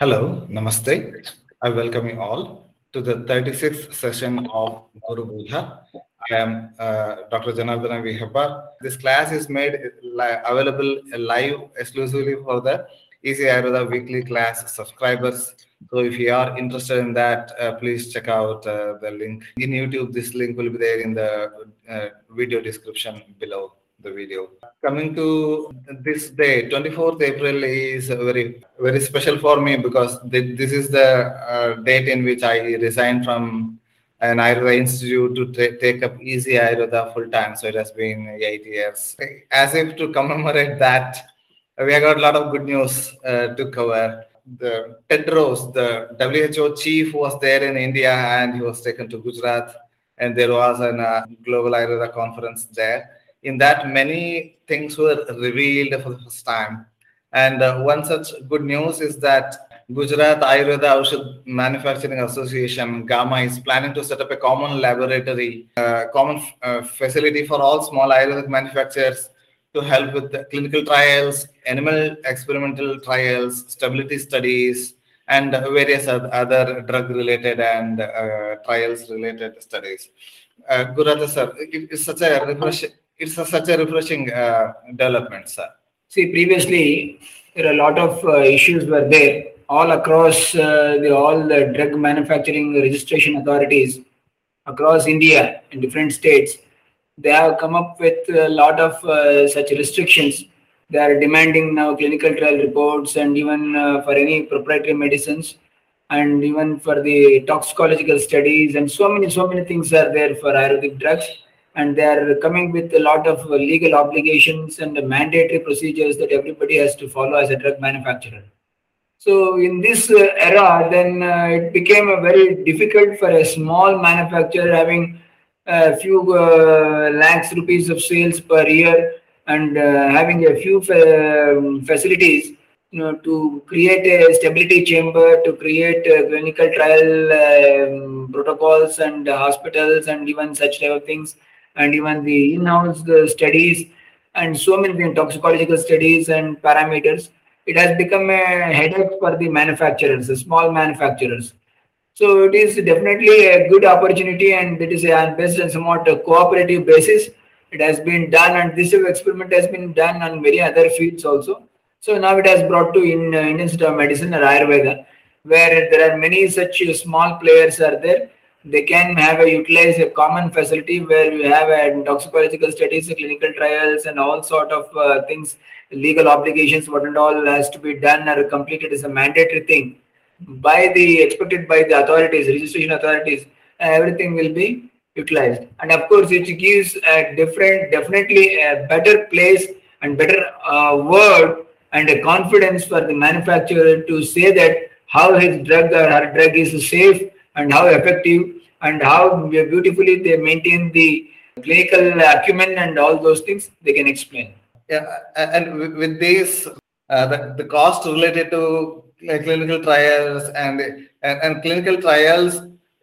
Hello, Namaste. I welcome you all to the 36th session of Gurubodha. I am uh, Dr. Janardana V Hebbar. This class is made available live exclusively for the Easy Ayurveda weekly class subscribers. So if you are interested in that, uh, please check out uh, the link in YouTube. This link will be there in the uh, video description below the video. Coming to this day, 24th April is very very special for me because th- this is the uh, date in which I resigned from an Ayurveda institute to ta- take up Easy Ayurveda full time. So it has been eight years. As if to commemorate that, we have got a lot of good news uh, to cover. The Tedros, the WHO chief, was there in India and he was taken to Gujarat, and there was a uh, global Ayurveda conference there. In that, many things were revealed for the first time. And uh, one such good news is that Gujarat Ayurveda Aushad Manufacturing Association, GAMA, is planning to set up a common laboratory, uh, common uh, facility for all small Ayurvedic manufacturers to help with clinical trials, animal experimental trials, stability studies, and various other drug-related and uh, trials-related studies. Uh, Gururaja sir, it- it's such a refresh, it's a, such a refreshing uh, development, sir. See, previously there are a lot of uh, issues were there all across uh, the all the drug manufacturing registration authorities across India in different states. They have come up with a lot of uh, such restrictions. They are demanding now clinical trial reports and even uh, for any proprietary medicines and even for the toxicological studies and so many so many things are there for Ayurvedic drugs and they are coming with a lot of legal obligations and mandatory procedures that everybody has to follow as a drug manufacturer. So in this uh, era, then uh, it became very difficult for a small manufacturer having a few uh, lakhs rupees of sales per year and uh, having a few fa- um, facilities, you know, to create a stability chamber, to create uh, clinical trial um, protocols and hospitals and even such type of things, and even the in-house uh, studies and so many toxicological studies and parameters it has become a headache for the manufacturers, the small manufacturers. So it is definitely a good opportunity, and it is a based on somewhat a cooperative basis. It has been done, and this experiment has been done on many other fields also. So now it has brought to in uh, Indian Institute of Medicine or Ayurveda, where there are many such small players are there. They can have a utilize a common facility where we have a toxicological studies, clinical trials, and all sort of uh, things legal obligations, what and all has to be done or completed is a mandatory thing by the expected by the authorities, registration authorities, everything will be utilized. And of course, it gives a different, definitely a better place and better uh, word and a confidence for the manufacturer to say that how his drug or her drug is safe and how effective and how beautifully they maintain the clinical acumen and all those things they can explain. Yeah, and with- this, uh, the, the cost related to clinical trials and, and and clinical trials,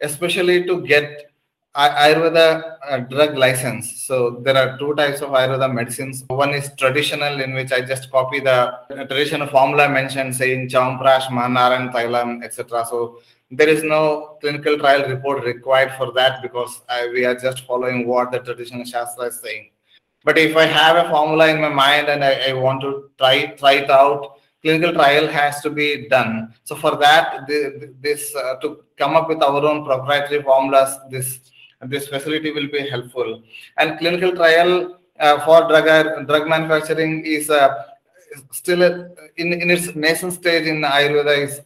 especially to get Ayurveda uh, drug license. So there are two types of Ayurveda medicines. One is traditional, in which I just copy the traditional formula mentioned, saying Chawanprash, Manaran, Thailam, etc. So there is no clinical trial report required for that because uh, we are just following what the traditional Shastra is saying. But if i have a formula in my mind and i, I want to try try it out clinical trial has to be done. So for that the, this uh, to come up with our own proprietary formulas this this facility will be helpful. And clinical trial uh, for drug drug manufacturing is uh, still in, in its nascent stage in ayurveda is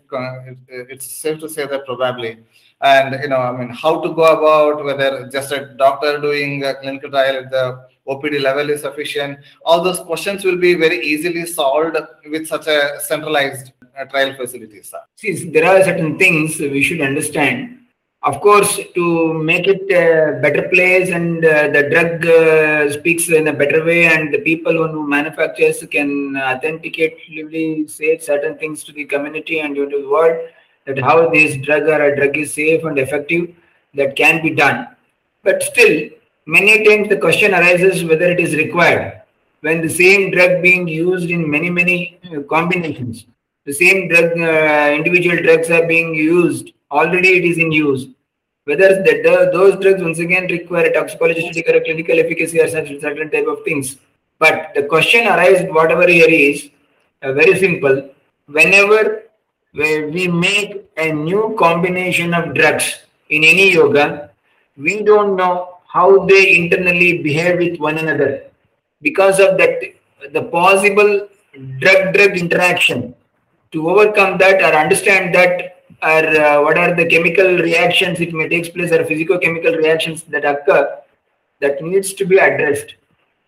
it's safe to say that probably. And you know i mean how to go about whether just a doctor doing a clinical trial at the opd level is sufficient. All those questions will be very easily solved with such a centralized uh, trial facility sir. See, there are certain things we should understand. Of course, to make it a better place and uh, the drug uh, speaks in a better way, and the people who manufactures can authenticately say certain things to the community and to the world that how this drug or a drug is safe and effective, that can be done. But still, many times the question arises whether it is required when the same drug being used in many many uh, combinations the same drug, uh, individual drugs are being used. Already it is in use. Whether the, those drugs once again require a toxicology or clinical efficacy or such certain type of things. But the question arises, whatever here is uh, very simple. Whenever we make a new combination of drugs in any yoga, we don't know how they internally behave with one another. Because of that, the possible drug-drug interaction. To overcome that or understand that or uh, what are the chemical reactions? It may take place or physico-chemical reactions that occur that needs to be addressed.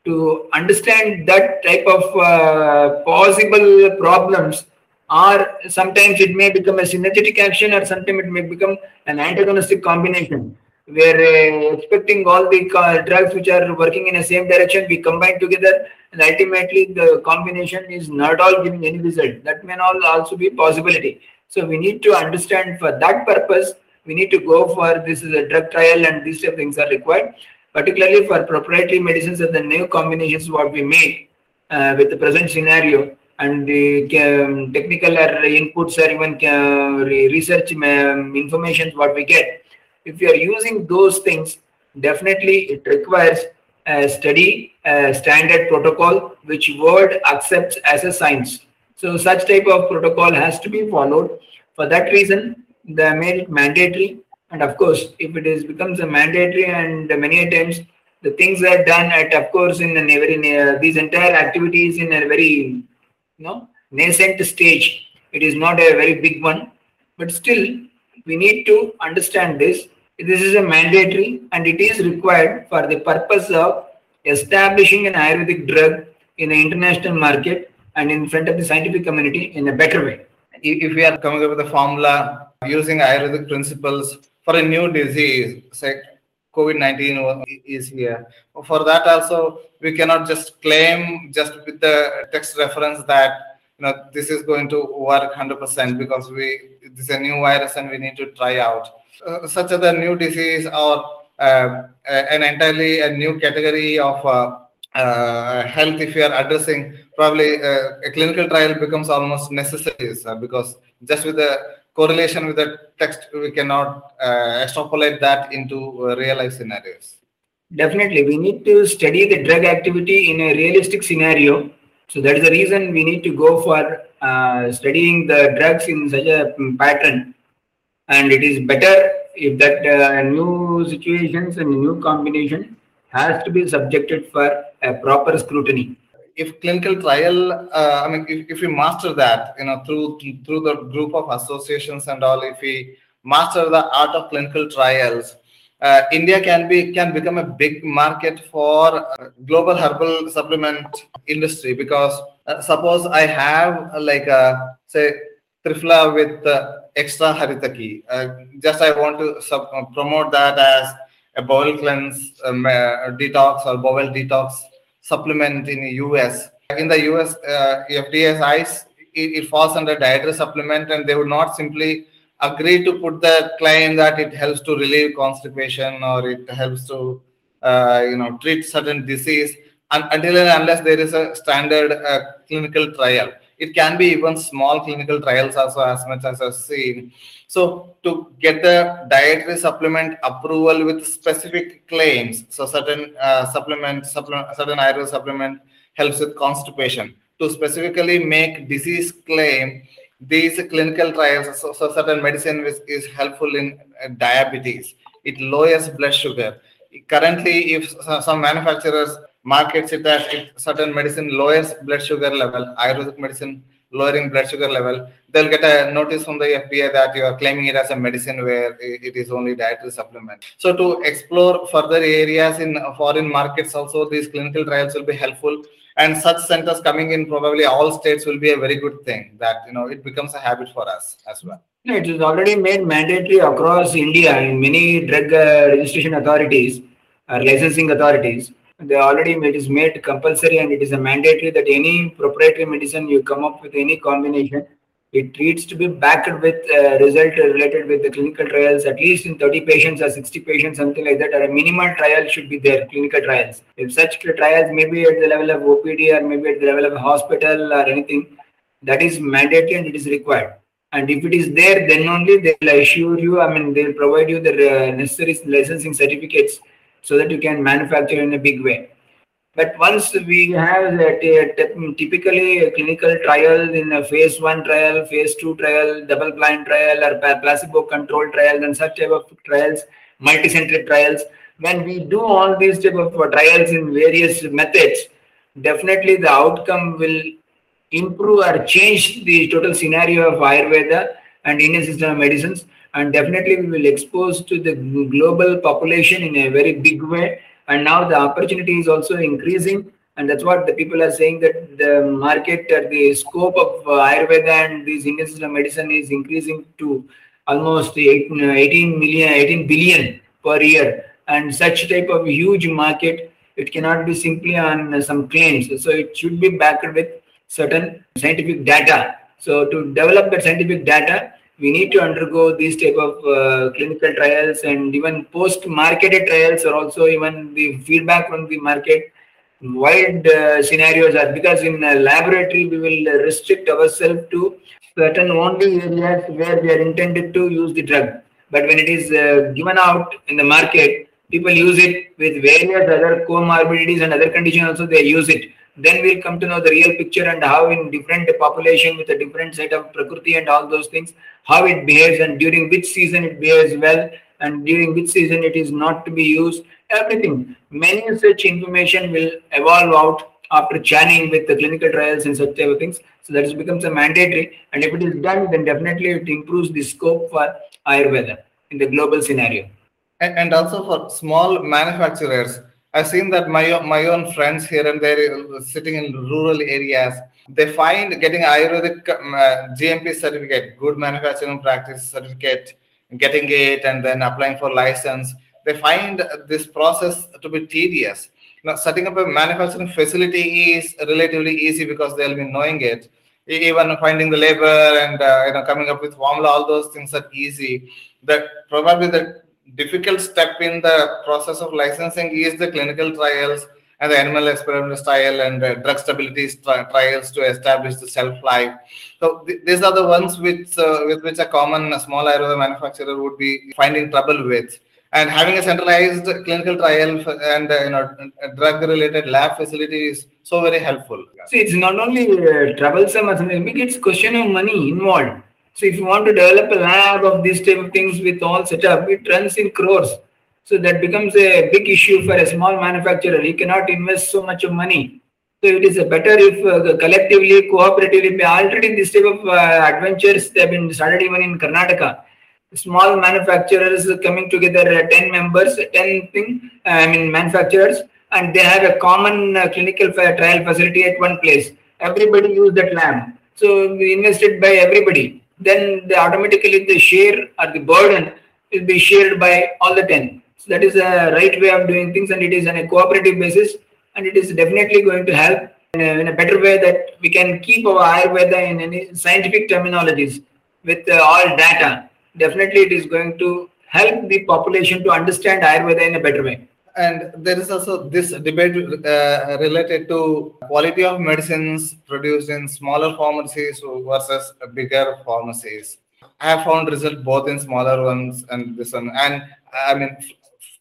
To understand that type of uh, possible problems or sometimes it may become a synergetic action or sometimes it may become an antagonistic combination where uh, expecting all the drugs which are working in the same direction we combine together and ultimately the combination is not all giving any result. That may all also be possibility so we need to understand for that purpose we need to go for this is a drug trial and these type of things are required. Particularly for proprietary medicines and the new combinations what we make uh, with the present scenario and the um, technical inputs or even uh, research um, information what we get. If you are using those things definitely it requires a study a standard protocol which world accepts as a science so such type of protocol has to be followed. For that reason they made it mandatory. And of course if it is becomes a mandatory and many times the things are done at of course in a very these entire activities in a very you know nascent stage it is not a very big one. But still we need to understand this. This is a mandatory and it is required for the purpose of establishing an ayurvedic drug in the international market and in front of the scientific community in a better way. If we are coming up with a formula using ayurvedic principles for a new disease say covid-19 is here for that also we cannot just claim just with the text reference that you know this is going to work 100% because we this is a new virus and we need to try out. Uh, such as a new disease or uh, an entirely a new category of uh, uh health if you are addressing probably uh, a clinical trial becomes almost necessary because just with the correlation with the text we cannot extrapolate that into real life scenarios Definitely, we need to study the drug activity in a realistic scenario. So that is the reason we need to go for uh, studying the drugs in such a pattern. And it is better if that uh, new situations and new combination has to be subjected for a proper scrutiny. If clinical trial, uh, I mean, if, if we master that, you know, through through the group of associations and all, if we master the art of clinical trials, uh, India can be can become a big market for uh, global herbal supplement industry because uh, suppose I have uh, like a uh, say triphala with extra haritaki. just I want to sub- promote that as a bowel cleanse um, detox or bowel detox supplement in the US. In the US, FDA's eyes, it, it falls under dietary supplement, and they would not simply agree to put the claim that it helps to relieve constipation or it helps to uh, you know treat certain disease until and unless there is a standard uh, clinical trial it can be even small clinical trials also as much as i've seen so to get the dietary supplement approval with specific claims so certain uh, supplement supplement certain iron supplement helps with constipation to specifically make disease claim these clinical trials, so, so certain medicine is, is helpful in uh, diabetes. It lowers blood sugar. Currently, if some manufacturers markets it as if certain medicine lowers blood sugar level, Ayurvedic medicine lowering blood sugar level, they'll get a notice from the FDA that you are claiming it as a medicine where it is only dietary supplement. So to explore further areas in foreign markets also, these clinical trials will be helpful. And such centers coming in probably all states will be a very good thing that you know it becomes a habit for us as well. It is already made mandatory across india in many drug uh, registration authorities or licensing authorities they already made it is made compulsory and it is a mandatory that any proprietary medicine you come up with any combination it needs to be backed with uh, result related with the clinical trials at least in 30 patients or 60 patients something like that or a minimal trial should be there clinical trials if such trials maybe at the level of opd or maybe at the level of a hospital or anything That is mandatory and it is required. And if it is there, then only they will assure you, I mean, they will provide you the uh, necessary licensing certificates so that you can manufacture in a big way. But once we have the, uh, mm, typically clinical trials in a phase one trial, phase two trial, double blind trial, or placebo controlled trials, and such type of trials, multi-centric trials, when we do all these type of uh, trials in various methods, definitely the outcome will improve or change the total scenario of Ayurveda and Indian system of medicines. And definitely we will expose to the global population in a very big way. And now the opportunity is also increasing. And that's what the people are saying that the market or the scope of uh, ayurveda and these indian system medicine is increasing to almost 18 million 18 billion per year. And such type of huge market it cannot be simply on some claims. So it should be backed with certain scientific data. So to develop that scientific data we need to undergo these type of uh, clinical trials and even post-marketed trials or also even the feedback from the market. Wide uh, scenarios are because in a laboratory we will restrict ourselves to certain only areas where we are intended to use the drug. But when it is uh, given out in the market people use it with various other comorbidities and other conditions also they use it then we'll come to know the real picture and how in different population with a different set of prakriti and all those things how it behaves and during which season it behaves well and during which season it is not to be used everything. Many such information will evolve out after channing with the clinical trials and such type of things. So that becomes a mandatory. And if it is done then definitely it improves the scope for ayurveda in the global scenario. And also for small manufacturers I've seen that my my own friends here and there uh, sitting in rural areas, they find getting Ayurvedic um, uh, GMP certificate, good manufacturing practice certificate, getting it and then applying for license. They find this process to be tedious. Now, setting up a manufacturing facility is relatively easy because they'll be knowing it. Even finding the labor and uh, you know coming up with formula, all those things are easy. That probably the difficult step in the process of licensing is the clinical trials and the animal experiment trial and drug stability trials to establish the shelf life. So th- these are the ones which uh, with which a common a small Ayurveda manufacturer would be finding trouble with. And having a centralized clinical trial and uh, you know drug related lab facility is so very helpful. See, it's not only uh, troublesome, it's question of money involved so if you want to develop a lab of these type of things with all setup, it runs in crores. So that becomes a big issue for a small manufacturer. He cannot invest so much of money. So it is better if uh, collectively, cooperatively, already this type of uh, adventures they have been started even in Karnataka. Small manufacturers coming together, uh, 10 members, 10 thing, I mean manufacturers, and they have a common uh, clinical trial facility at one place. Everybody use that lab. So invested by everybody then the automatically the share or the burden will be shared by all the 10. So that is a right way of doing things and it is on a cooperative basis and it is definitely going to help in a, in a better way that we can keep our Ayurveda in any scientific terminologies with uh, all data. Definitely it is going to help the population to understand Ayurveda in a better way and there is also this debate uh, related to quality of medicines produced in smaller pharmacies versus bigger pharmacies. I have found result both in smaller ones and this one. And I mean,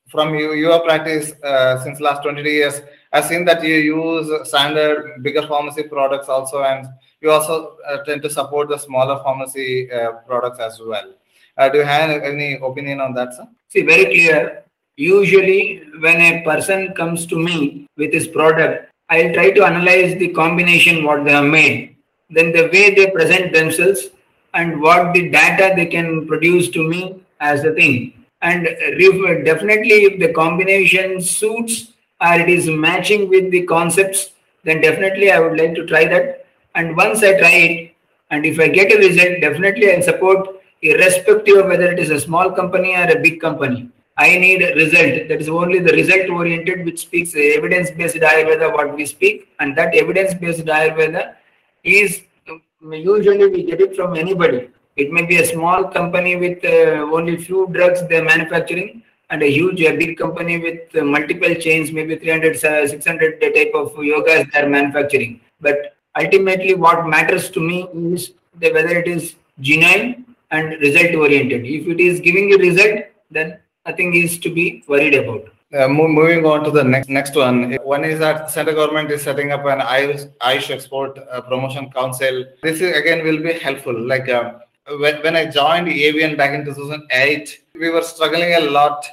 from you, your practice uh, since last 20 years, I've seen that you use standard bigger pharmacy products also, and you also uh, tend to support the smaller pharmacy uh, products as well. Uh, do you have any opinion on that, sir? See, very clear Usually, when a person comes to me with his product, I'll try to analyze the combination what they have made, then the way they present themselves, and what the data they can produce to me as a thing. And uh, definitely, if the combination suits or it is matching with the concepts, then definitely I would like to try that. And once I try it, and if I get a result, definitely I'll support irrespective of whether it is a small company or a big company. I need a result. That is only the result oriented, which speaks evidence based Ayurveda, what we speak. And that evidence based Ayurveda is usually we get it from anybody. It may be a small company with uh, only few drugs they're manufacturing, and a huge, a big company with uh, multiple chains, maybe 300, uh, 600 type of yogas they're manufacturing. But ultimately what matters to me is the, whether it is genuine and result oriented. If it is giving a result, then nothing is to be worried about. Uh, mo- moving on to the next next one. One is that central government is setting up an Ayush Export uh, Promotion Council. This is, again will be helpful. Like uh, when, when I joined AVN back in 2008, we were struggling a lot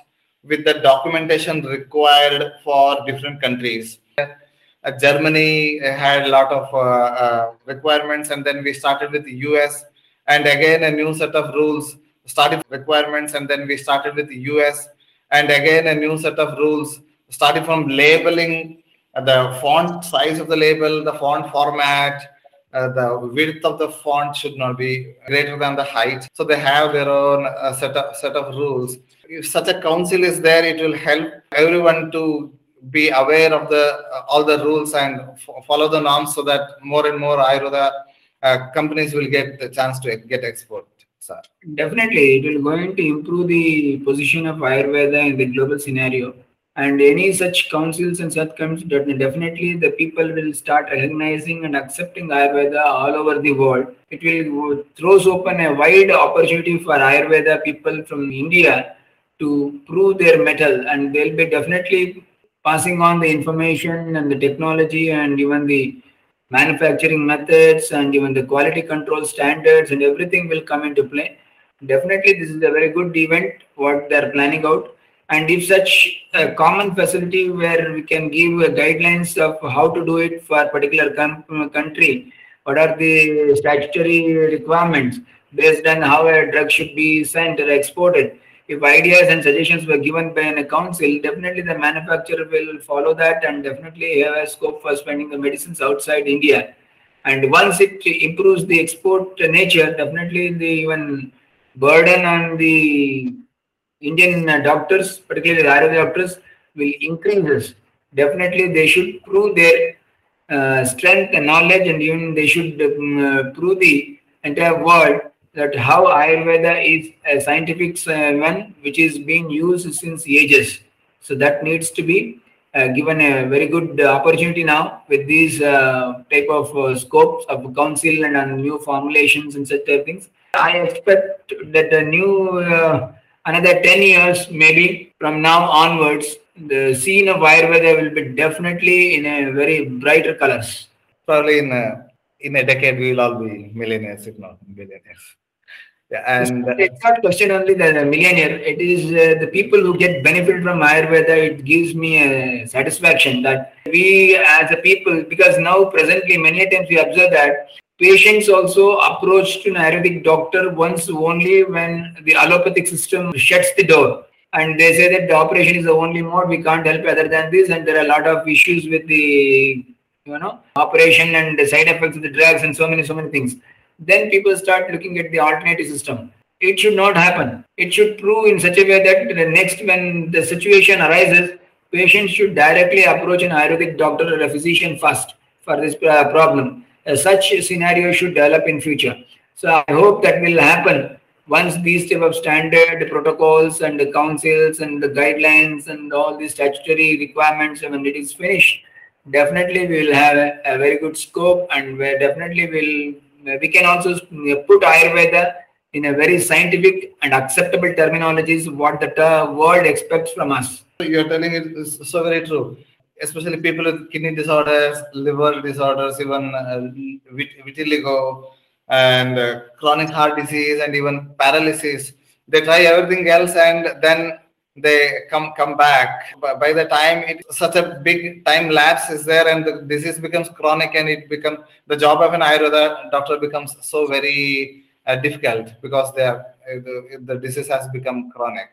with the documentation required for different countries. Uh, Germany had a lot of uh, uh, requirements, and then we started with the US, and again a new set of rules started requirements, and then we started with the US, and again a new set of rules starting from labeling uh, the font size of the label, the font format, uh, the width of the font should not be greater than the height. So they have their own uh, set of set of rules. If such a council is there, it will help everyone to be aware of the uh, all the rules and f- follow the norms, so that more and more Ayurveda uh, companies will get the chance to get export. Sir. Definitely, it will going to improve the position of Ayurveda in the global scenario. And any such councils and such comes definitely the people will start recognizing and accepting Ayurveda all over the world. It will throws open a wide opportunity for Ayurveda people from India to prove their mettle, and they'll be definitely passing on the information and the technology and even the manufacturing methods and even the quality control standards and everything will come into play. Definitely, this is a very good event what they are planning out. And if such a common facility where we can give guidelines of how to do it for a particular country, what are the statutory requirements based on how a drug should be sent or exported, if ideas and suggestions were given by a council, definitely the manufacturer will follow that and definitely have a scope for spending the medicines outside India. And once it improves the export nature, definitely the even burden on the Indian doctors, particularly the Ayurveda doctors, will increase. Definitely, they should prove their uh, strength and knowledge, and even they should um, uh, prove the entire world that how Ayurveda is a scientific uh, one which is being used since ages. So that needs to be uh, given a very good opportunity now with these uh, type of uh, scopes of council and uh, new formulations and such type of things. I expect that the new uh, another 10 years maybe from now onwards the scene of Ayurveda will be definitely in a very brighter colors. Probably in a, in a decade we will all be millionaires if not billionaires. And it's not question only the millionaire. It is uh, the people who get benefit from Ayurveda. It gives me a satisfaction that we as a people, because now presently many times we observe that patients also approach to an Ayurvedic doctor once only when the allopathic system shuts the door. And they say that the operation is the only mode, we can't help other than this, and there are a lot of issues with the you know operation and the side effects of the drugs and so many so many things then people start looking at the alternative system. It should not happen. It should prove in such a way that the next, when the situation arises, patients should directly approach an Ayurvedic doctor or a physician first for this uh, problem. Uh, such scenario should develop in future. So I hope that will happen once these type of standard protocols and the councils and the guidelines and all the statutory requirements when it is finished definitely we will have a, a very good scope and we definitely will we can also put Ayurveda in a very scientific and acceptable terminologies what the world expects from us. You're telling it is so very true. Especially people with kidney disorders, liver disorders, even uh, vitiligo, and uh, chronic heart disease, and even paralysis. They try everything else, and then they come come back. But by the time it such a big time lapse is there and the disease becomes chronic and it becomes the job of an ayurveda doctor becomes so very uh, difficult because they uh, the, the disease has become chronic.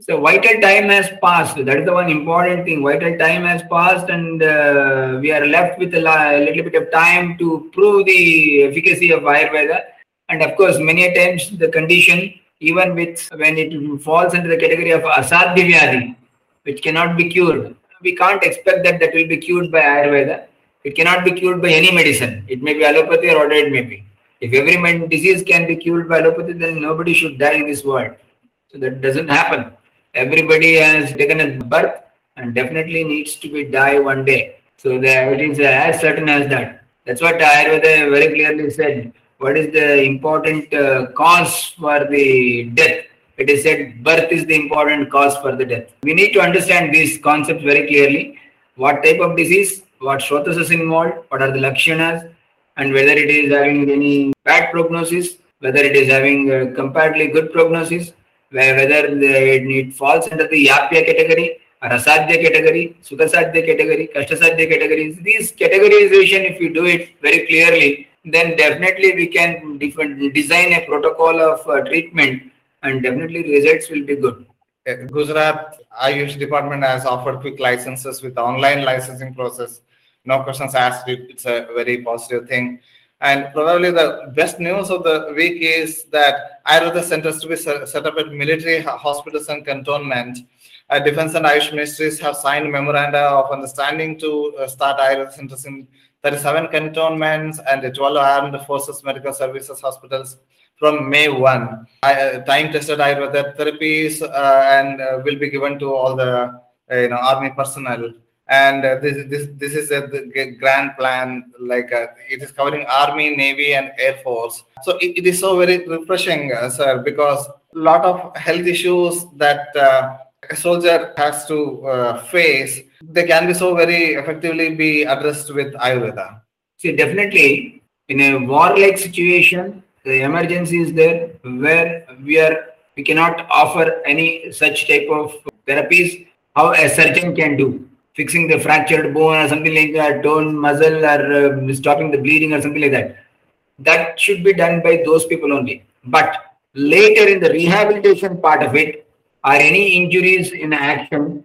So vital time has passed. That is the one important thing. Vital time has passed and uh, we are left with a, a little bit of time to prove the efficacy of ayurveda. And of course many times the condition even with when it falls into the category of asadhya which cannot be cured. We can't expect that that will be cured by Ayurveda. It cannot be cured by any medicine. It may be allopathy or whatever it may be. If every disease can be cured by allopathy, then nobody should die in this world. So that doesn't happen. Everybody has taken a birth and definitely needs to be die one day. So that it is as certain as that. That's what Ayurveda very clearly said. What is the important uh, cause for the death? It is said birth is the important cause for the death. We need to understand these concepts very clearly. What type of disease, what shrotas is involved, what are the lakshanas, and whether it is having any bad prognosis, whether it is having a comparatively good prognosis, whether it falls under the yapya category, or asadhya category, sukhasadhya category, kashtasadhya categories. These categorization, if you do it very clearly, then definitely we can design a protocol of uh, treatment and definitely results will be good. Uh, Gujarat Ayush department has offered quick licenses with online licensing process. No questions asked. It's a very positive thing. And probably the best news of the week is that Ayurveda centers to be set up at military hospitals and cantonments. Uh, Defense and Ayush ministries have signed memoranda of understanding to uh, start Ayurveda centers in 37 cantonments and 12 armed forces medical services hospitals from May 1. Uh, time tested Ayurveda therapies uh, and uh, will be given to all the you know army personnel and uh, this this this is a grand plan like uh, it is covering army navy and air force so it, it is so very refreshing uh, sir because a lot of health issues that uh, a soldier has to uh, face they can be so very effectively be addressed with ayurveda see definitely in a warlike situation the emergency is there where we are we cannot offer any such type of therapies how a surgeon can do fixing the fractured bone or something like that, torn muscle or uh, stopping the bleeding or something like that. That should be done by those people only. But later in the rehabilitation part of it, are any injuries in action,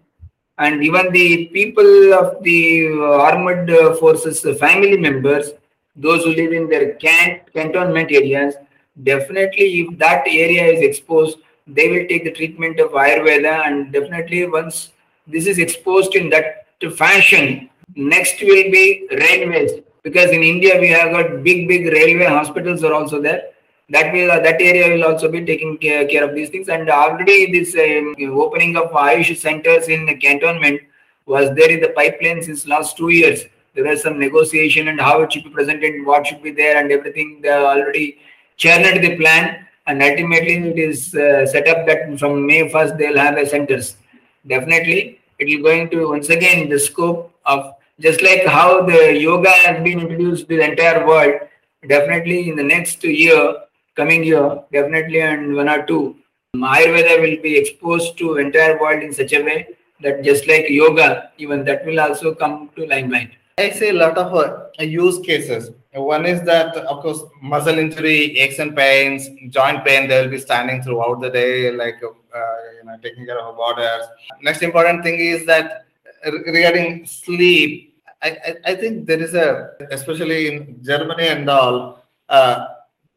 and even the people of the uh, armed uh, forces, family members, those who live in their can- cantonment areas, definitely if that area is exposed, they will take the treatment of Ayurveda, and definitely once this is exposed in that fashion. Next will be railways because in India we have got big, big railway hospitals are also there. That will that area will also be taking care, care of these things. And already this um, opening of Ayush centers in the cantonment was there in the pipeline since last two years. There was some negotiation and how it should be presented, what should be there, and everything. They already churned the plan, and ultimately it is uh, set up that from May 1st they'll have a centers. Definitely, it is going to once again the scope of just like how the yoga has been introduced to the entire world definitely in the next year coming year definitely and one or two. Ayurveda will be exposed to entire world in such a way that just like yoga even that will also come to limelight. I see a lot of uh, use cases. One is that of course muscle injury aches and pains joint pain they will be standing throughout the day like uh, you know taking care of borders. Next important thing is that regarding sleep, I, I, I think there is a especially in Germany and all uh,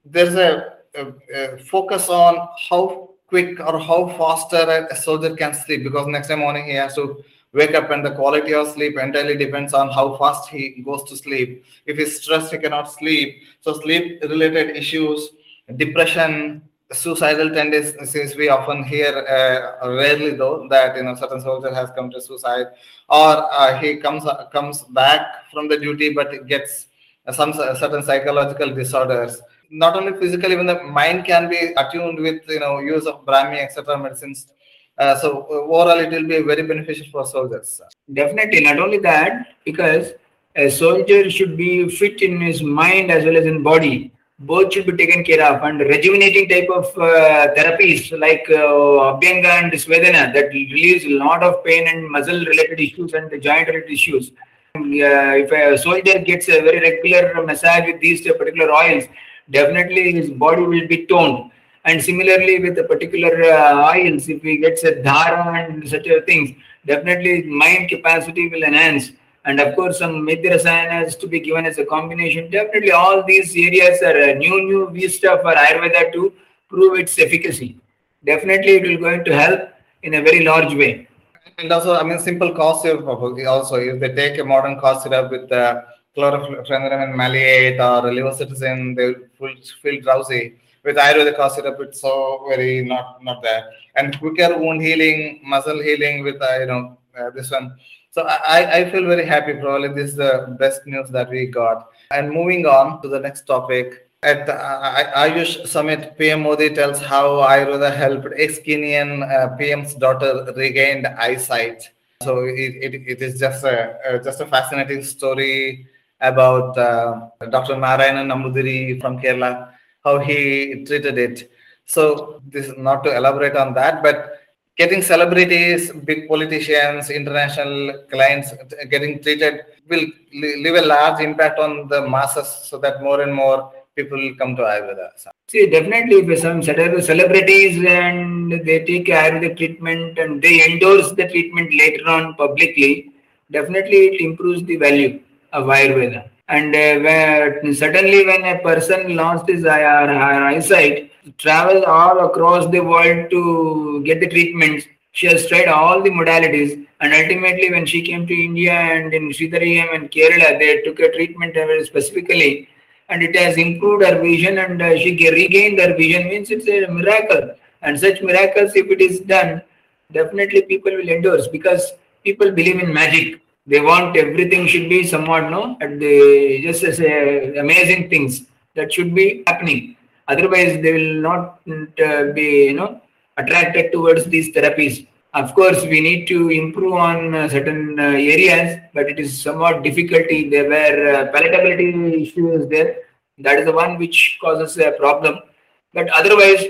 there's a, a, a, focus on how quick or how faster a soldier can sleep because next morning he has to wake up and the quality of sleep entirely depends on how fast he goes to sleep. If he's stressed he cannot sleep. So sleep related issues depression suicidal tendencies we often hear uh, rarely though that you know certain soldier has come to suicide or uh, he comes uh, comes back from the duty but gets some certain psychological disorders not only physically even the mind can be attuned with you know use of brahmi etc medicines. Uh, so overall it will be very beneficial for soldiers. Definitely not only that because a soldier should be fit in his mind as well as in body. Both should be taken care of. And rejuvenating type of uh, therapies like uh, Abhyanga and Svedana that relieves a lot of pain and muscle related issues and the joint related issues. Uh, if a soldier gets a very regular massage with these particular oils, definitely his body will be toned. And similarly with the particular uh, oils, if he gets a dhara and such things, definitely mind capacity will enhance and of course some Medhyarasayana has to be given as a combination. Definitely all these areas are a new, new vista for Ayurveda to prove its efficacy. Definitely it will going to help in a very large way. And also, I mean, simple cough syrup also, if they take a modern cough syrup with uh, chlorpheniramine maleate or levocetirizine, they will feel drowsy. With Ayurveda cough syrup, it's so very not not there. And quicker wound healing, muscle healing with, uh, you know, uh, this one so I, I feel very happy. Probably this is the best news that we got. And moving on to the next topic, at the Ayush Summit, PM Modi tells how Ayurveda helped ex-Kenyan uh, PM's daughter regained eyesight. So it, it, it is just a, uh, just a fascinating story about uh, Dr. Narayanan Nambudiri from Kerala, how he treated it. So this is not to elaborate on that, but getting celebrities, big politicians, international clients getting treated will leave a large impact on the masses so that more and more people come to Ayurveda. See, definitely, if some celebrities and they take Ayurvedic treatment and they endorse the treatment later on publicly, definitely it improves the value Ayurveda. And uh, where, suddenly, when a person lost his eye, eyesight, travel all across the world to get the treatments. She has tried all the modalities, and ultimately, when she came to India and in Sreedhareeyam and Kerala, they took a treatment specifically, and it has improved her vision, and uh, she regained her vision. Means it's a miracle, and such miracles, if it is done, definitely people will endorse because people believe in magic. They want everything should be somewhat no, and they just as uh, amazing things that should be happening. Otherwise they will not uh, be you know attracted towards these therapies. Of course we need to improve on uh, certain uh, areas but it is somewhat difficulty there were uh, palatability issues there. That is the one which causes a problem. But otherwise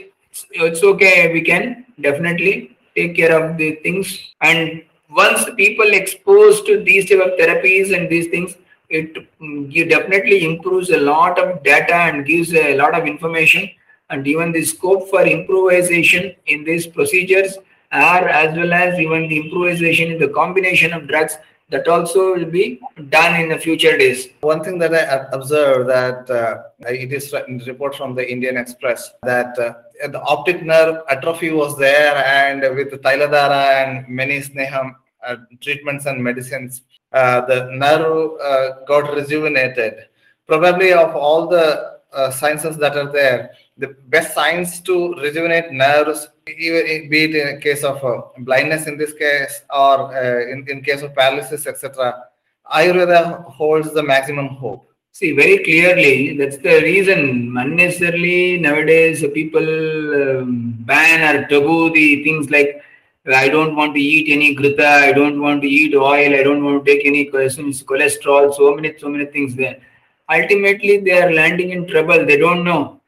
it's okay. We can definitely take care of the things. And once people exposed to these type of therapies and these things it mm, definitely improves a lot of data and gives a lot of information and even the scope for improvisation in these procedures are as well as even the improvisation in the combination of drugs that also will be done in the future days. One thing that I observed that uh, it is in report from the Indian Express that uh, the optic nerve atrophy was there and with the Tailadhara and many Sneham uh, treatments and medicines uh, the nerve uh, got rejuvenated. Probably of all the uh, sciences that are there, the best science to rejuvenate nerves, even be it in a case of blindness in this case or in, in case of paralysis, etc. Ayurveda holds the maximum hope. See, very clearly, that's the reason unnecessarily nowadays people um, ban or taboo the things like I don't want to eat any ghrita, I don't want to eat oil, I don't want to take any cholesterol, so many, so many things there. Ultimately, they are landing in trouble. They don't know.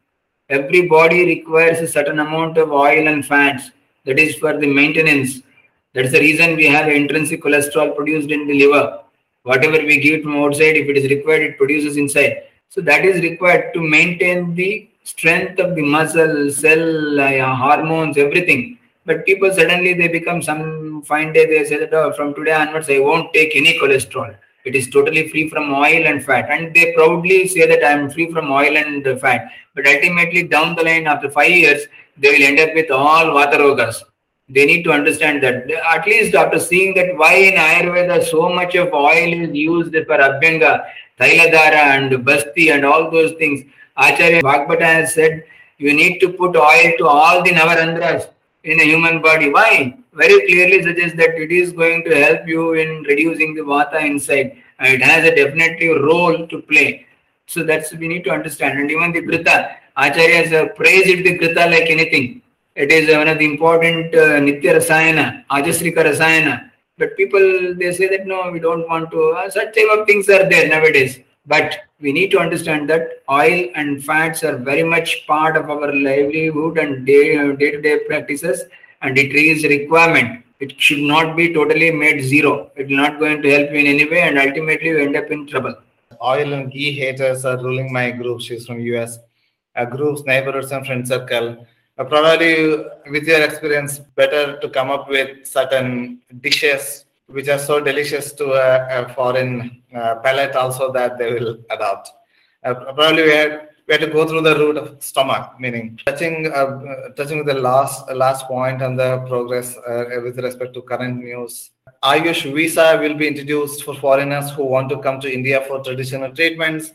Every body requires a certain amount of oil and fats. That is for the maintenance. That's the reason we have intrinsic cholesterol produced in the liver. Whatever we give from outside, if it is required, it produces inside. So that is required to maintain the strength of the muscle, cell, uh, hormones, everything but people suddenly they become some fine day they say that oh, from today onwards I won't take any cholesterol. It is totally free from oil and fat, and they proudly say that I am free from oil and fat. But ultimately, down the line, after five years, they will end up with all vatarogas. They need to understand that at least after seeing that why in Ayurveda so much of oil is used for Abhyanga, Tailadhara and Basti and all those things. Acharya Vagbhata has said you need to put oil to all the Navarandras in a human body. Why? Very clearly suggests that it is going to help you in reducing the vata inside. And it has a definitely role to play. So that's we need to understand. And even the Ghrita, Acharyas have praised the Ghrita like anything. It is one of the important uh, Nitya Rasayana, Ajasrika Rasayana. But people, they say that no, we don't want to. Uh, such type of things are there nowadays. But we need to understand that oil and fats are very much part of our livelihood and day-to-day practices and it is requirement. It should not be totally made zero. It is not going to help you in any way and ultimately you end up in trouble. Oil and ghee haters are ruling my group. She's from US. A group's neighborhoods and friend circle. Uh, probably with your experience, better to come up with certain dishes which are so delicious to a, a foreign uh, palate also that they will adopt. Uh, probably we had, we had to go through the route of stomach, meaning touching uh, touching the last last point on the progress uh, with respect to current news. Ayush visa will be introduced for foreigners who want to come to India for traditional treatments.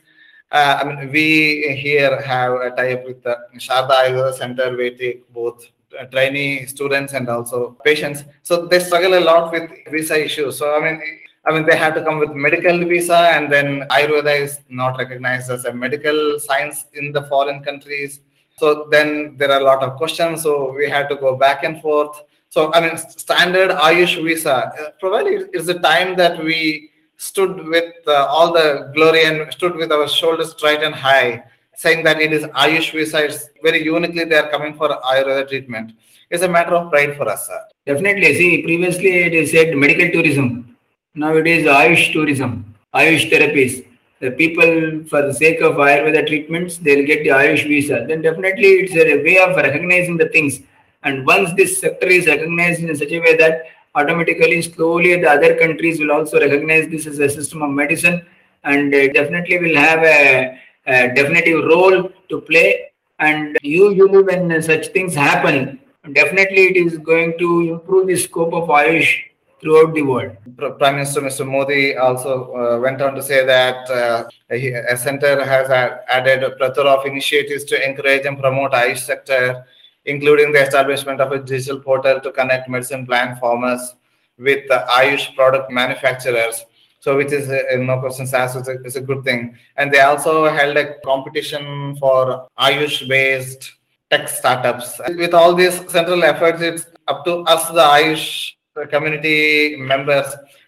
Uh, I mean, we here have a tie-up with the Sharda Ayurveda Center, where take both uh, trainee students and also patients. So they struggle a lot with visa issues. So I mean, I mean, they have to come with medical visa, and then Ayurveda is not recognized as a medical science in the foreign countries. So then there are a lot of questions. So we had to go back and forth. So I mean, standard Ayush visa uh, probably is the time that we stood with uh, all the glory and stood with our shoulders straight and high, saying that it is Ayush visa. It's very uniquely they are coming for Ayurveda treatment. It's a matter of pride for us, sir. Definitely. See, previously it is said medical tourism. Now it is Ayush tourism, Ayush therapies. The people, for the sake of Ayurveda treatments, they'll get the Ayush visa. Then definitely it's a way of recognizing the things. And once this sector is recognized in such a way that automatically, slowly, the other countries will also recognize this as a system of medicine and uh, definitely will have a, a definitive role to play. And usually, when such things happen, definitely it is going to improve the scope of Ayush throughout the world. Prime Minister Mr. Modi also uh, went on to say that uh, a, center has added a plethora of initiatives to encourage and promote Ayush sector, including the establishment of a digital portal to connect medicine plant farmers with the Ayush product manufacturers. So, which is uh, no questions asked, it's a, it's a good thing. And they also held a competition for Ayush-based tech startups. With all these central efforts, it's up to us, the Ayush community members,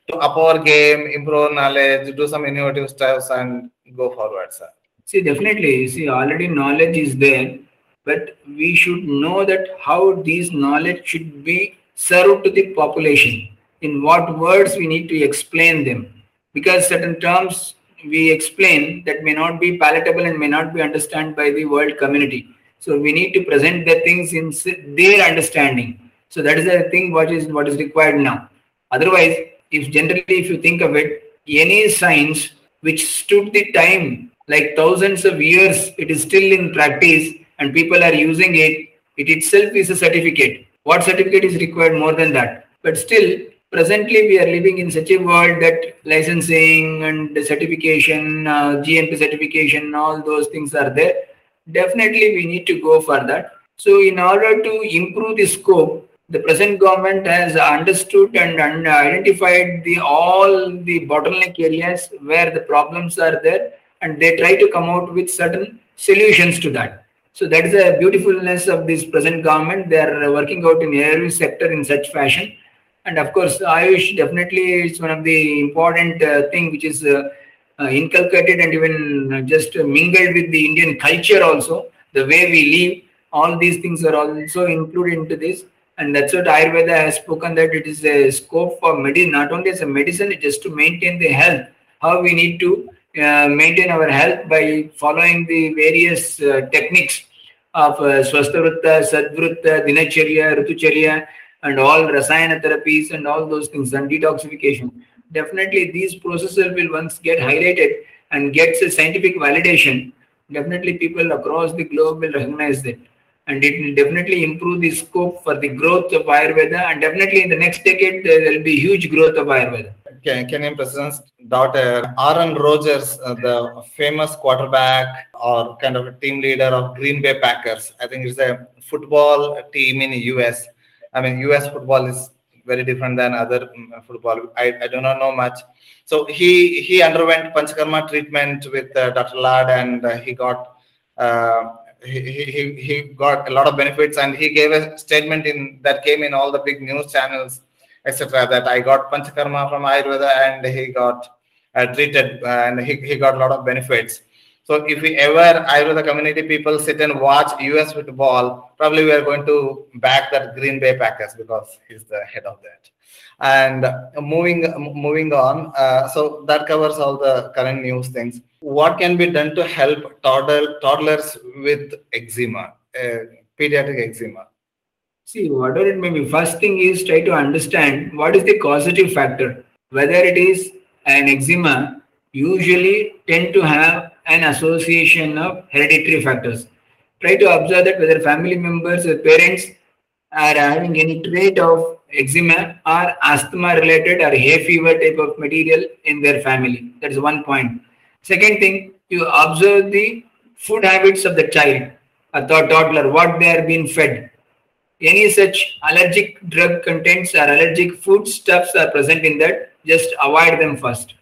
to up our game, improve knowledge, do some innovative stuff, and go forward, sir. See, definitely. See, already knowledge is there, but we should know that how these knowledge should be served to the population. In what words we need to explain them, because certain terms we explain that may not be palatable and may not be understood by the world community so we need to present the things in their understanding. So that is the thing what is what is required now. Otherwise, if generally if you think of it, any science which stood the time like thousands of years, it is still in practice and people are using it, it itself is a certificate. What certificate is required more than that? But still, presently we are living in such a world that licensing and certification, uh, GMP certification, all those things are there definitely we need to go for that. So in order to improve the scope, the present government has understood and identified the all the bottleneck areas where the problems are there and they try to come out with certain solutions to that. So that is the beautifulness of this present government. They are working out in every sector in such fashion. And of course, Ayush definitely is one of the important uh, thing which is uh, uh, inculcated and even just mingled with the Indian culture also. The way we live, all these things are also included into this. And that's what Ayurveda has spoken that it is a scope for medicine, not only as a medicine, just to maintain the health. How we need to maintain our health by following the various uh, techniques of uh, Swasthavrutta, Sadvrutta, Dinacharya, Ritucharya, and all Rasayana therapies and all those things, and detoxification definitely these processes will once get highlighted and gets a scientific validation, definitely people across the globe will recognize that. And it will definitely improve the scope for the growth of Ayurveda. And definitely in the next decade, there will be huge growth of Ayurveda. Kenyan President's daughter, Aaron Rodgers, uh, the famous quarterback or kind of a team leader of Green Bay Packers. I think it's a football team in the US. I mean, US football is very different than other mm, football. I, I do not know much. So he he underwent panchakarma treatment with uh, Dr. Lad, and uh, he got uh, he, he he got a lot of benefits, and he gave a statement in that came in all the big news channels, etc. That I got panchakarma from Ayurveda, and he got uh, treated, and he, he got a lot of benefits. So if we ever Ayurveda community people sit and watch US football, probably we are going to back that Green Bay Packers because he's the head of that. And moving moving on, uh, so that covers all the current news things. What can be done to help toddler, toddlers with eczema, uh, pediatric eczema? See, whatever it may be, first thing is try to understand what is the causative factor. Whether it is an eczema, usually tend to have an association of hereditary factors. Try to observe that whether family members or parents are having any trait of eczema or asthma related or hay fever type of material in their family. That is one point. Second thing, you observe the food habits of the child, a toddler, what they are being fed. Any such allergic drug contents or allergic food stuffs are present in that, just avoid them first.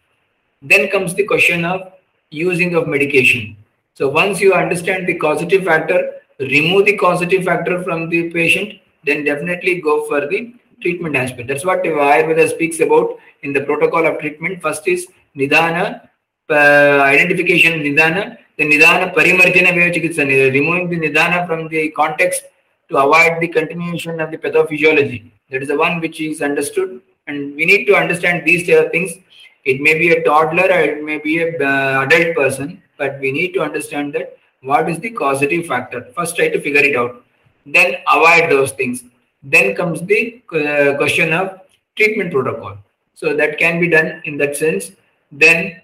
Then comes the question of using of medication. So once you understand the causative factor, remove the causative factor from the patient, then definitely go for the treatment aspect. That's what Ayurveda speaks about in the protocol of treatment. First is Nidana, uh, identification Nidana, the Nidana Parimarjana Vyachikitsa, removing the Nidana from the context to avoid the continuation of the pathophysiology. That is the one which is understood. And we need to understand these things. It may be a toddler or it may be a uh, adult person, but we need to understand that what is the causative factor. First, try to figure it out. Then avoid those things. Then comes the uh, question of treatment protocol. So that can be done in that sense. Then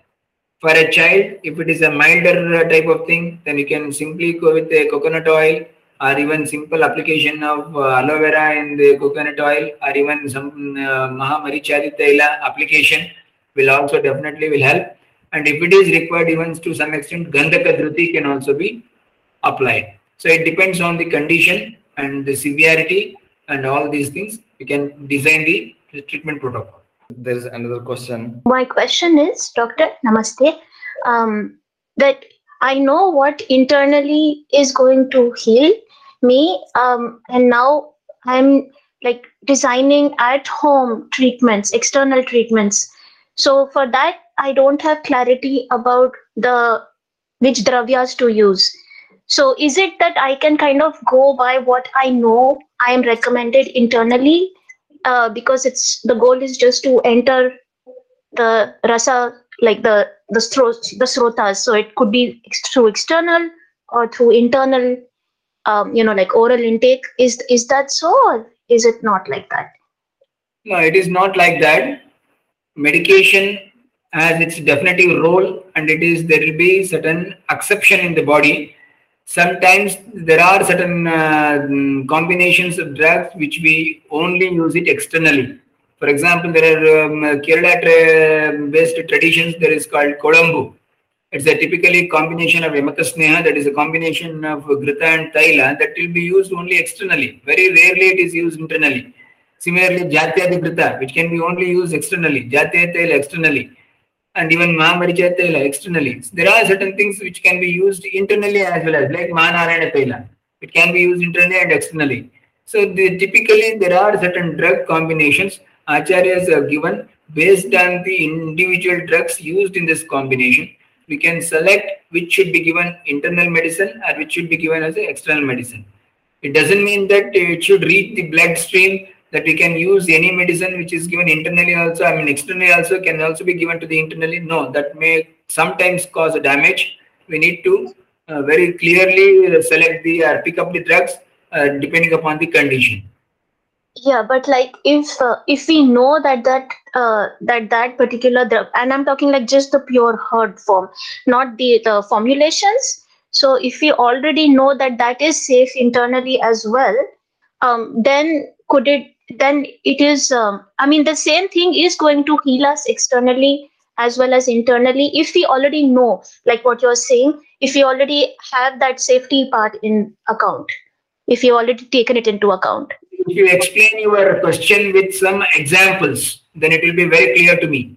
for a child, if it is a milder type of thing, then you can simply go with the coconut oil or even simple application of uh, aloe vera in the coconut oil or even some uh, Mahamarichadi application will also definitely will help. And if it is required even to some extent, Gandhaka Dhruti can also be applied. So it depends on the condition and the severity and all these things. You can design the treatment protocol. There is another question. My question is, Doctor, Namaste. Um, that I know what internally is going to heal me, um, and now I'm like designing at home treatments, external treatments. So for that, I don't have clarity about the which dravyas to use. So is it that I can kind of go by what I know I am recommended internally uh, because it's the goal is just to enter the rasa like the the the srotas. So it could be through external or through internal, um, you know, like oral intake. Is is that so, or is it not like that? No, it is not like that. Medication has its definitive role, and it is there will be certain exception in the body sometimes there are certain uh, combinations of drugs which we only use it externally. For example, there are um, Kerala based traditions, there is called Kuzhambu. It's a typically combination of Yamakasneha, that is a combination of Ghrita and Taila that will be used only externally. Very rarely it is used internally. Similarly, Jatyadi Ghrita, which can be only used externally, Jatya Taila externally and even Mahamaricha Tela externally. There are certain things which can be used internally as well as like Manarayana Tela. It can be used internally and externally. So the, typically there are certain drug combinations acharyas have given based on the individual drugs used in this combination. We can select which should be given internal medicine or which should be given as external medicine. It doesn't mean that it should reach the bloodstream that we can use any medicine which is given internally also, I mean externally also can also be given to the internally. No, that may sometimes cause a damage. We need to uh, very clearly select the or pick up the drugs uh, depending upon the condition. Yeah, but like if uh, if we know that that uh, that that particular drug, and I'm talking like just the pure herd form, not the the formulations. So if we already know that that is safe internally as well, um, then could it then it is um, i mean the same thing is going to heal us externally as well as internally if we already know like what you're saying if we already have that safety part in account if you already taken it into account if you explain your question with some examples then it will be very clear to me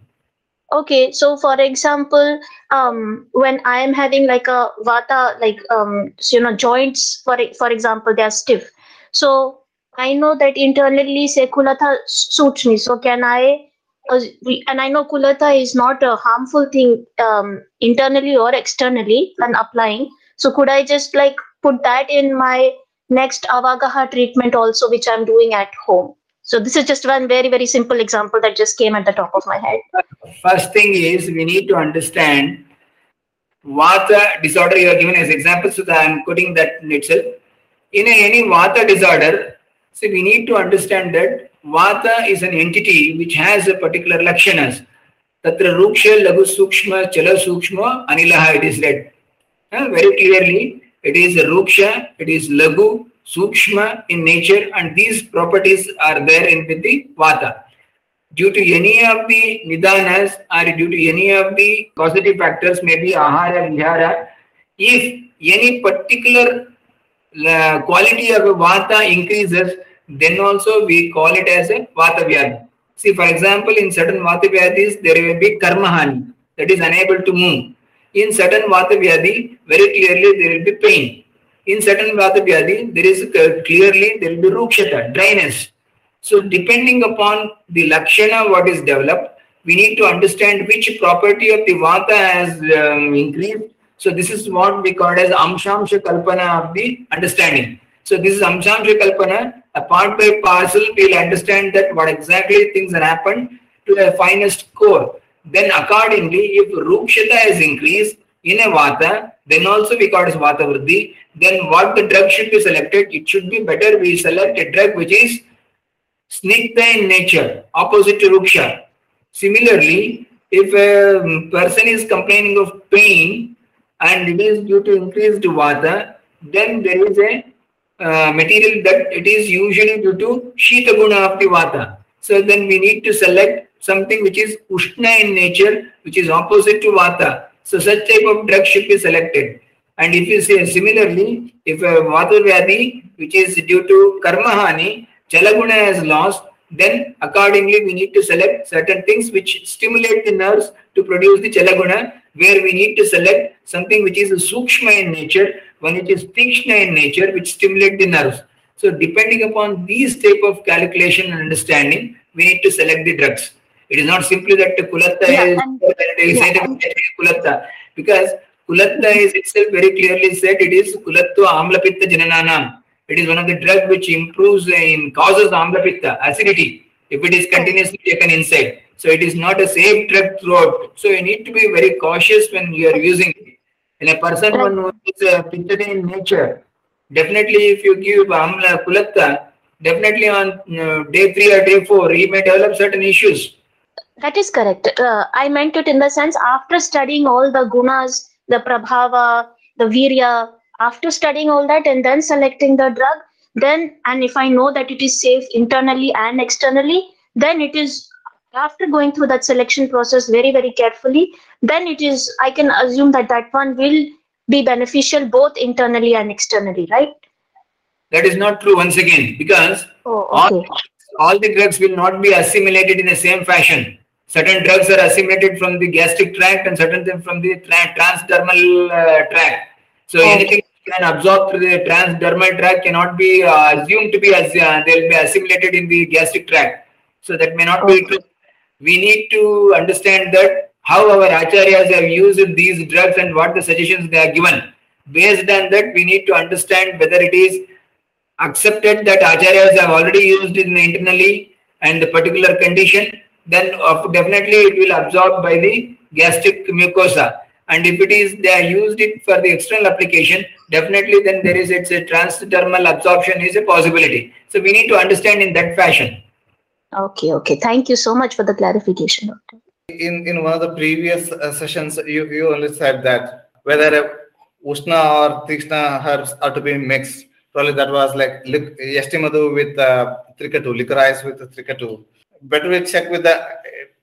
okay so for example um, when i am having like a vata like um, so, you know joints for for example they are stiff so I know that internally, say, Kulatha suits me. So can I? Uh, and I know Kulatha is not a harmful thing um, internally or externally when applying. So could I just like put that in my next Avagaha treatment also, which I'm doing at home? So this is just one very, very simple example that just came at the top of my head. First thing is we need to understand Vata disorder you are given as example. So I'm putting that in itself. In a, any Vata disorder, so we need to understand that Vata is an entity which has a particular lakshanas. Tatra Ruksha, Lagu Sukshma, Chala Sukshma, Anilaha, it is read. Very clearly, it is Ruksha, it is Lagu, Sukshma in nature, and these properties are there in with the Vata. Due to any of the Nidanas or due to any of the causative factors, maybe Ahara, Vihara, if any particular uh, quality of a vata increases, then also we call it as a vata vyadhi. See, for example, in certain Vata Vyadhis, there will be Karmahani, that is unable to move. In certain Vata Vyadhi, very clearly there will be pain. In certain Vata Vyadhi, there is clearly there will be Rukshata, dryness. So, depending upon the Lakshana, what is developed, we need to understand which property of the Vata has um, increased. So, this is what we call as Amshamsha Kalpana of the understanding. So, this is Amshamsha Kalpana. A part by parcel, we'll understand that what exactly things have happened to the finest core. Then, accordingly, if Rukshata has increased in a Vata, then also we call it Vata Vriddhi. Then, what the drug should be selected? It should be better we select a drug which is snigdha in nature, opposite to Ruksha. Similarly, if a person is complaining of pain and it is due to increased Vata, then there is a uh, material that it is usually due to Shita Guna of the Vata. So then we need to select something which is Ushna in nature, which is opposite to Vata. So such type of drug should be selected. And if you say similarly, if a Vata Vyadhi, which is due to Karmahani, Chalaguna has lost, then accordingly we need to select certain things which stimulate the nerves to produce the Chalaguna, where we need to select something which is a Sukshma in nature, when it is Tikshna in nature, which stimulate the nerves. So depending upon these type of calculation and understanding, we need to select the drugs. It is not simply that the Kulatta Yeah, is and- yeah, and- Kulatta because Kulatta is itself very clearly said it is Kulattu Amlapitta Janananam. It is one of the drugs which improves in causes Amlapitta, acidity, if it is continuously taken inside. So it is not a safe drug throughout. So you need to be very cautious when you are using it. In a person who is uh, pitted in nature, definitely if you give Amla Kulatta, definitely on uh, day three or day four, he may develop certain issues. That is correct. Uh, I meant it in the sense after studying all the gunas, the prabhava, the virya, after studying all that and then selecting the drug, then and if I know that it is safe internally and externally, then it is after going through that selection process very very carefully, then it is I can assume that that one will be beneficial both internally and externally, right? That is not true once again because Oh, all, all the drugs will not be assimilated in the same fashion. Certain drugs are assimilated from the gastric tract and certain things from the tra- transdermal uh, tract. So Okay. anything can absorb through the transdermal tract cannot be uh, assumed to be as uh, they will be assimilated in the gastric tract. So that may not be true. We need to understand that how our acharyas have used these drugs and what the suggestions they are given. Based on that, we need to understand whether it is accepted that acharyas have already used it internally and the particular condition, then of- definitely it will absorb by the gastric mucosa. And if it is they are used it for the external application, definitely then there is it's a transdermal absorption is a possibility. So we need to understand in that fashion. Okay, okay. Thank you so much for the clarification, doctor. in in one of the previous uh, sessions you you only said that whether a ushna or tikshna herbs are to be mixed probably that was like lic- yashtimadhu with uh, trikatu licorice with trikatu better we check with the uh,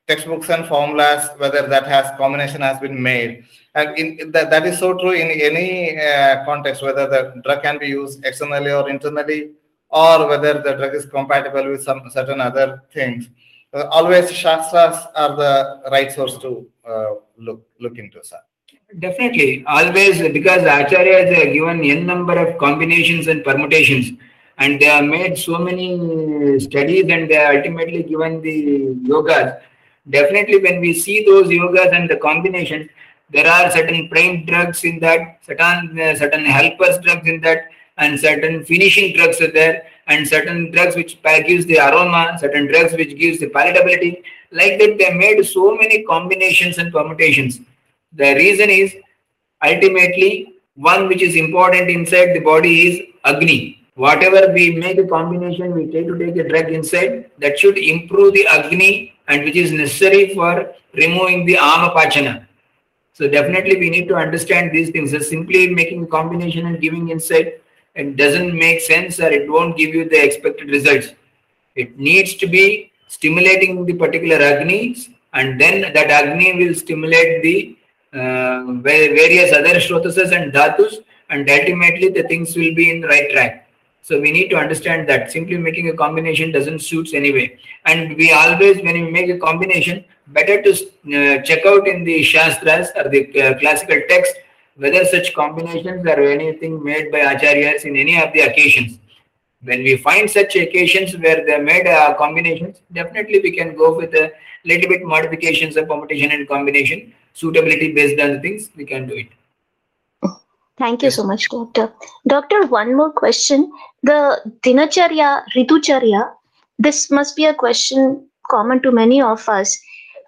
textbooks and formulas whether that has combination has been made. And in that, that is so true in any uh, context whether the drug can be used externally or internally or whether the drug is compatible with some certain other things. Uh, always shastras are the right source to uh, look look into sir. Definitely, always because acharyas have given n number of combinations and permutations, and they have made so many studies and they have ultimately given the yogas. Definitely, when we see those yogas and the combinations, there are certain prime drugs in that, certain uh, certain helpers drugs in that, and certain finishing drugs are there, and certain drugs which gives the aroma, certain drugs which gives the palatability. Like that, they made so many combinations and permutations. The reason is ultimately one which is important inside the body is Agni. Whatever we make a combination, we take to take a drug inside that should improve the Agni and which is necessary for removing the Amapachana. So definitely we need to understand these things. Just simply making a combination and giving inside it doesn't make sense or it won't give you the expected results. It needs to be stimulating the particular Agni and then that Agni will stimulate the uh, various other Shrotasas and Dhatus and ultimately the things will be in the right track. So we need to understand that simply making a combination doesn't suits anyway. And we always, when we make a combination, better to uh, check out in the Shastras or the uh, classical text whether such combinations are anything made by acharyas in any of the occasions. When we find such occasions where they made uh, combinations, definitely we can go with a little bit modifications of permutation and combination, suitability based on things, we can do it. Thank you so much, Doctor. Doctor, one more question. The Dinacharya, Ritucharya, this must be a question common to many of us.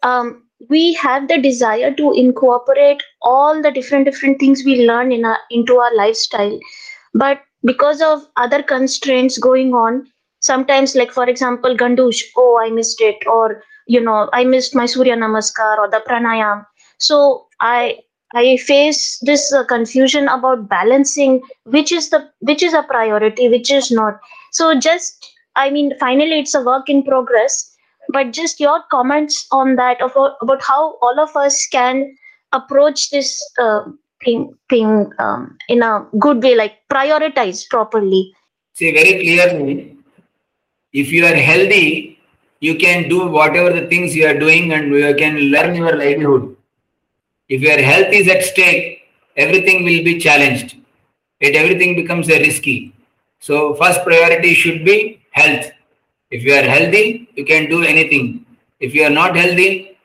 Um, we have the desire to incorporate all the different different things we learn in our into our lifestyle but because of other constraints going on sometimes like for example gandush oh i missed it or you know i missed my surya namaskar or the pranayam so i i face this uh, confusion about balancing which is the which is a priority which is not. So just i mean finally it's a work in progress but just your comments on that about, about how all of us can approach this uh, thing thing um, in a good way like prioritize properly. See very clearly if you are healthy you can do whatever the things you are doing and you can learn your livelihood if your health is at stake everything will be challenged it everything becomes a risky so first priority should be health if you are healthy, you can do anything. If you are not healthy,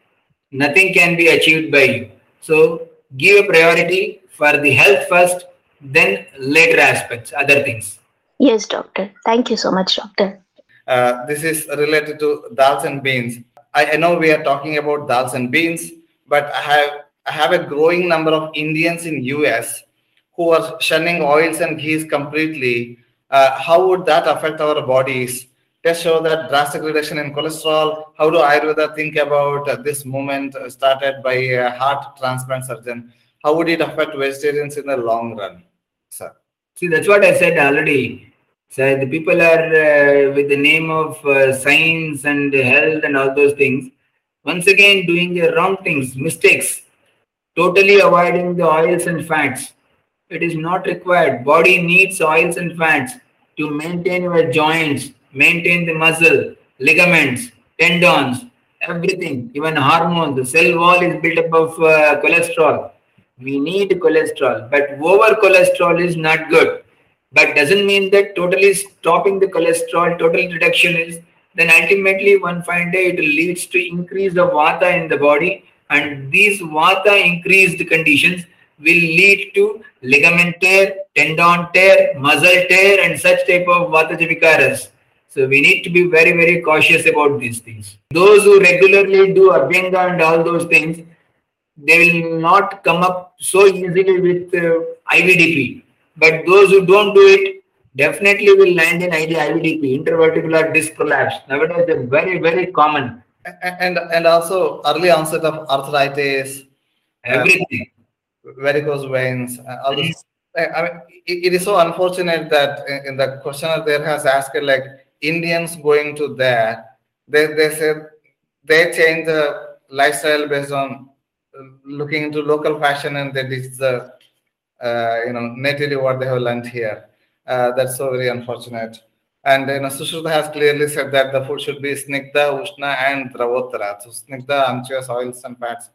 nothing can be achieved by you. So give a priority for the health first, then later aspects, other things. Yes, doctor. Thank you so much, doctor. Uh, this is related to dals and beans. I, I, know we are talking about dals and beans, but I have I have a growing number of Indians in US who are shunning oils and ghees completely. Uh, how would that affect our bodies? tests show that drastic reduction in cholesterol. How do Ayurveda think about uh, this movement started by a heart transplant surgeon? How would it affect vegetarians in the long run, sir? See, that's what I said already. So the people are uh, with the name of uh, science and health and all those things. Once again, doing the wrong things, mistakes, totally avoiding the oils and fats. It is not required. Body needs oils and fats to maintain your joints, maintain the muscle, ligaments, tendons, everything, even hormones. The cell wall is built up of uh, cholesterol. We need cholesterol, but over cholesterol is not good. But doesn't mean that totally stopping the cholesterol, total reduction is then ultimately one fine day it leads to increase of vata in the body and these vata increased conditions will lead to ligament tear, tendon tear, muscle tear and such type of vata vikaras. So we need to be very, very cautious about these things. Those who regularly do Abhyanga and all those things, they will not come up so easily with uh, IVDP. But those who don't do it definitely will land in IVDP, intervertebral disc prolapse. Nowadays, they're very, very common. And and also early onset of arthritis, everything, uh, varicose veins, uh, all this. I mean, it, it is so unfortunate that in the questioner there has asked like Indians going to there, they, they said they change the lifestyle based on looking into local fashion and that is the uh, you know natively what they have learned here. Uh, that's so very unfortunate. And you know, Sushruta has clearly said that the food should be snigdha, ushna, and dravottara. So snigdha, unctuous oils and fats,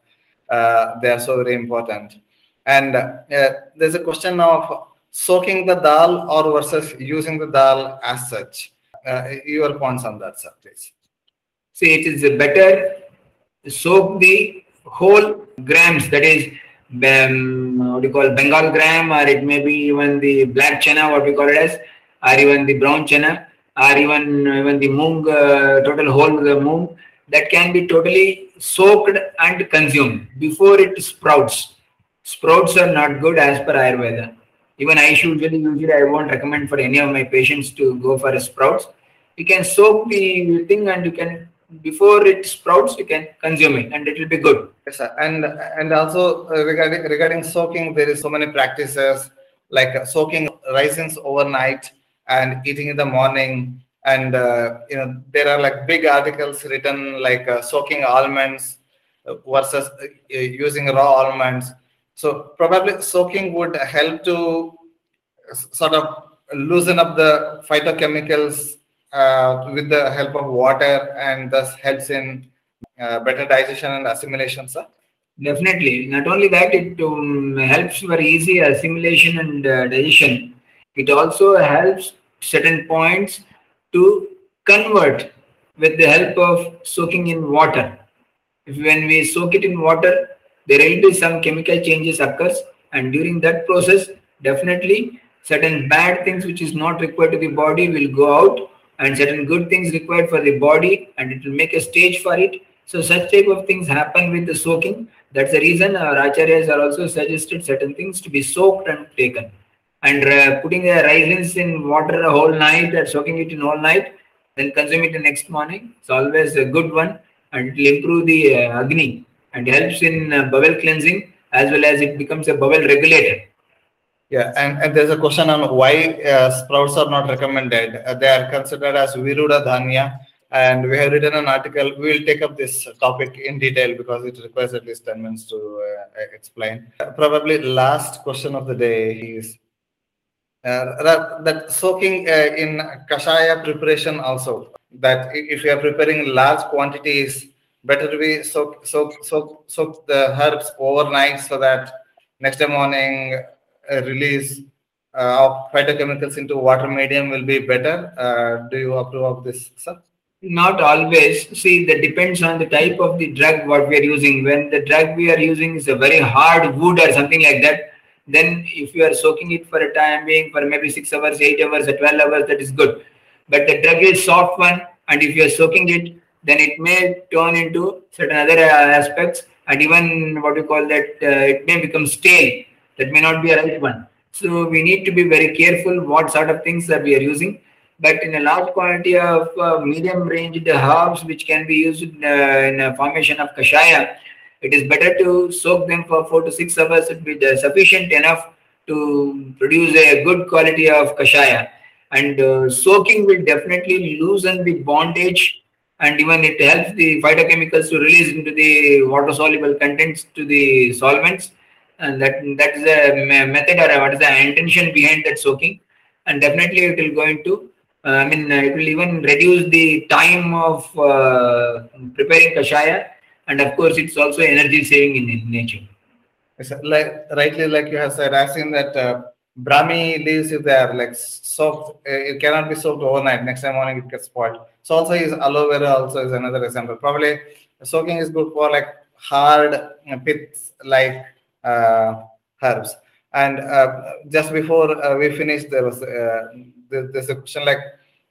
uh, they are so very important. And uh, there's a question of soaking the dal or versus using the dal as such uh, your points on that, sir, please. See, it is better soak the whole grams, that is, um, what do you call Bengal gram, or it may be even the black chana, what we call it as, or even the brown chana, or even even the moong, uh, total whole moong, that can be totally soaked and consumed before it sprouts. Sprouts are not good as per Ayurveda. Even I usually, usually I won't recommend for any of my patients to go for sprouts. You can soak the thing and you can before it sprouts you can consume it and it will be good. Yes, sir. And and also uh, regarding regarding soaking, there is so many practices like uh, soaking raisins overnight and eating in the morning. And uh, you know there are like big articles written like uh, soaking almonds versus uh, using raw almonds so probably soaking would help to sort of loosen up the phytochemicals uh, with the help of water and thus helps in uh, better digestion and assimilation, sir? Definitely. Not only that, it um, helps for easy assimilation and uh, digestion. It also helps certain points to convert with the help of soaking in water. If when we soak it in water, there will be some chemical changes occurs, and during that process, definitely certain bad things which is not required to the body will go out, and certain good things required for the body, and it will make a stage for it. So such type of things happen with the soaking. That's the reason our acharyas are also suggested certain things to be soaked and taken. And uh, putting the raisins in water a whole night or soaking it in all night, then consume it the next morning. It's always a good one and it will improve the uh, agni and helps in uh, bowel cleansing as well as it becomes a bowel regulator. Yeah, and, and there's a question on why uh, sprouts are not recommended. Uh, they are considered as Viruda Dhanya, and we have written an article. We will take up this topic in detail because it requires at least 10 minutes to uh, explain. probably the last question of the day is uh, that, that soaking uh, in kashaya preparation also. That if you are preparing large quantities, better be soak soak soak soak the herbs overnight so that next day morning uh, release uh, of phytochemicals into water medium will be better. Uh, do you approve of this, sir? Not always. See, that depends on the type of the drug what we are using. When the drug we are using is a very hard wood or something like that, then if you are soaking it for a time being for maybe six hours, eight hours, or 12 hours, that is good. But the drug is soft one, and if you are soaking it, then it may turn into certain other aspects, and even what we call that, uh, it may become stale. That may not be a right one. So we need to be very careful what sort of things that we are using. But in a large quantity of uh, medium range herbs which can be used in, uh, in a formation of kashaya, it is better to soak them for four to six hours. It will be sufficient enough to produce a good quality of kashaya. And uh, soaking will definitely loosen the bondage and even it helps the phytochemicals to release into the water soluble contents to the solvents. And that that is a method or what is the intention behind that soaking. And definitely it will going to uh, I mean, uh, it will even reduce the time of uh, preparing kashaya, and of course, it's also energy saving in, in nature. Like rightly, like you have said, I've seen that uh, Brahmi leaves if they are like soaked, it cannot be soaked overnight. Next time morning it gets spoiled. So also is aloe vera also is another example. Probably soaking is good for like hard pits like uh, herbs. And uh, just before uh, we finished, there was there's a question like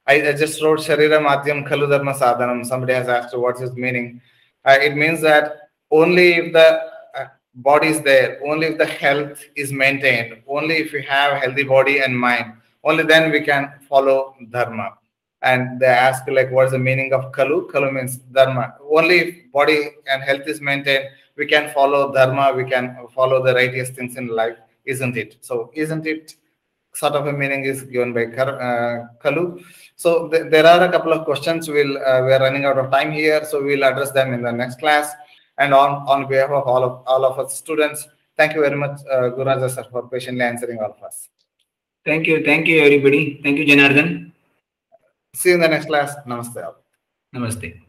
I, I just wrote Sharira Madhyam Khalu Dharma Sadhanam. Somebody has asked what's his meaning. Uh, it means that only if the uh, body is there, only if the health is maintained, only if we have healthy body and mind, only then we can follow Dharma. And they ask like what's the meaning of Khalu? Khalu means Dharma. Only if body and health is maintained, we can follow Dharma, we can follow the righteous things in life, isn't it? So isn't it sort of a meaning is given by uh, Khalu. So th there are a couple of questions. We'll uh, we are running out of time here, so we'll address them in the next class. And on on behalf of all of all of us students, thank you very much, uh, Gururaja sir, for patiently answering all of us. Thank you, thank you, everybody. Thank you, Janardhan. See you in the next class. Namaste. Namaste.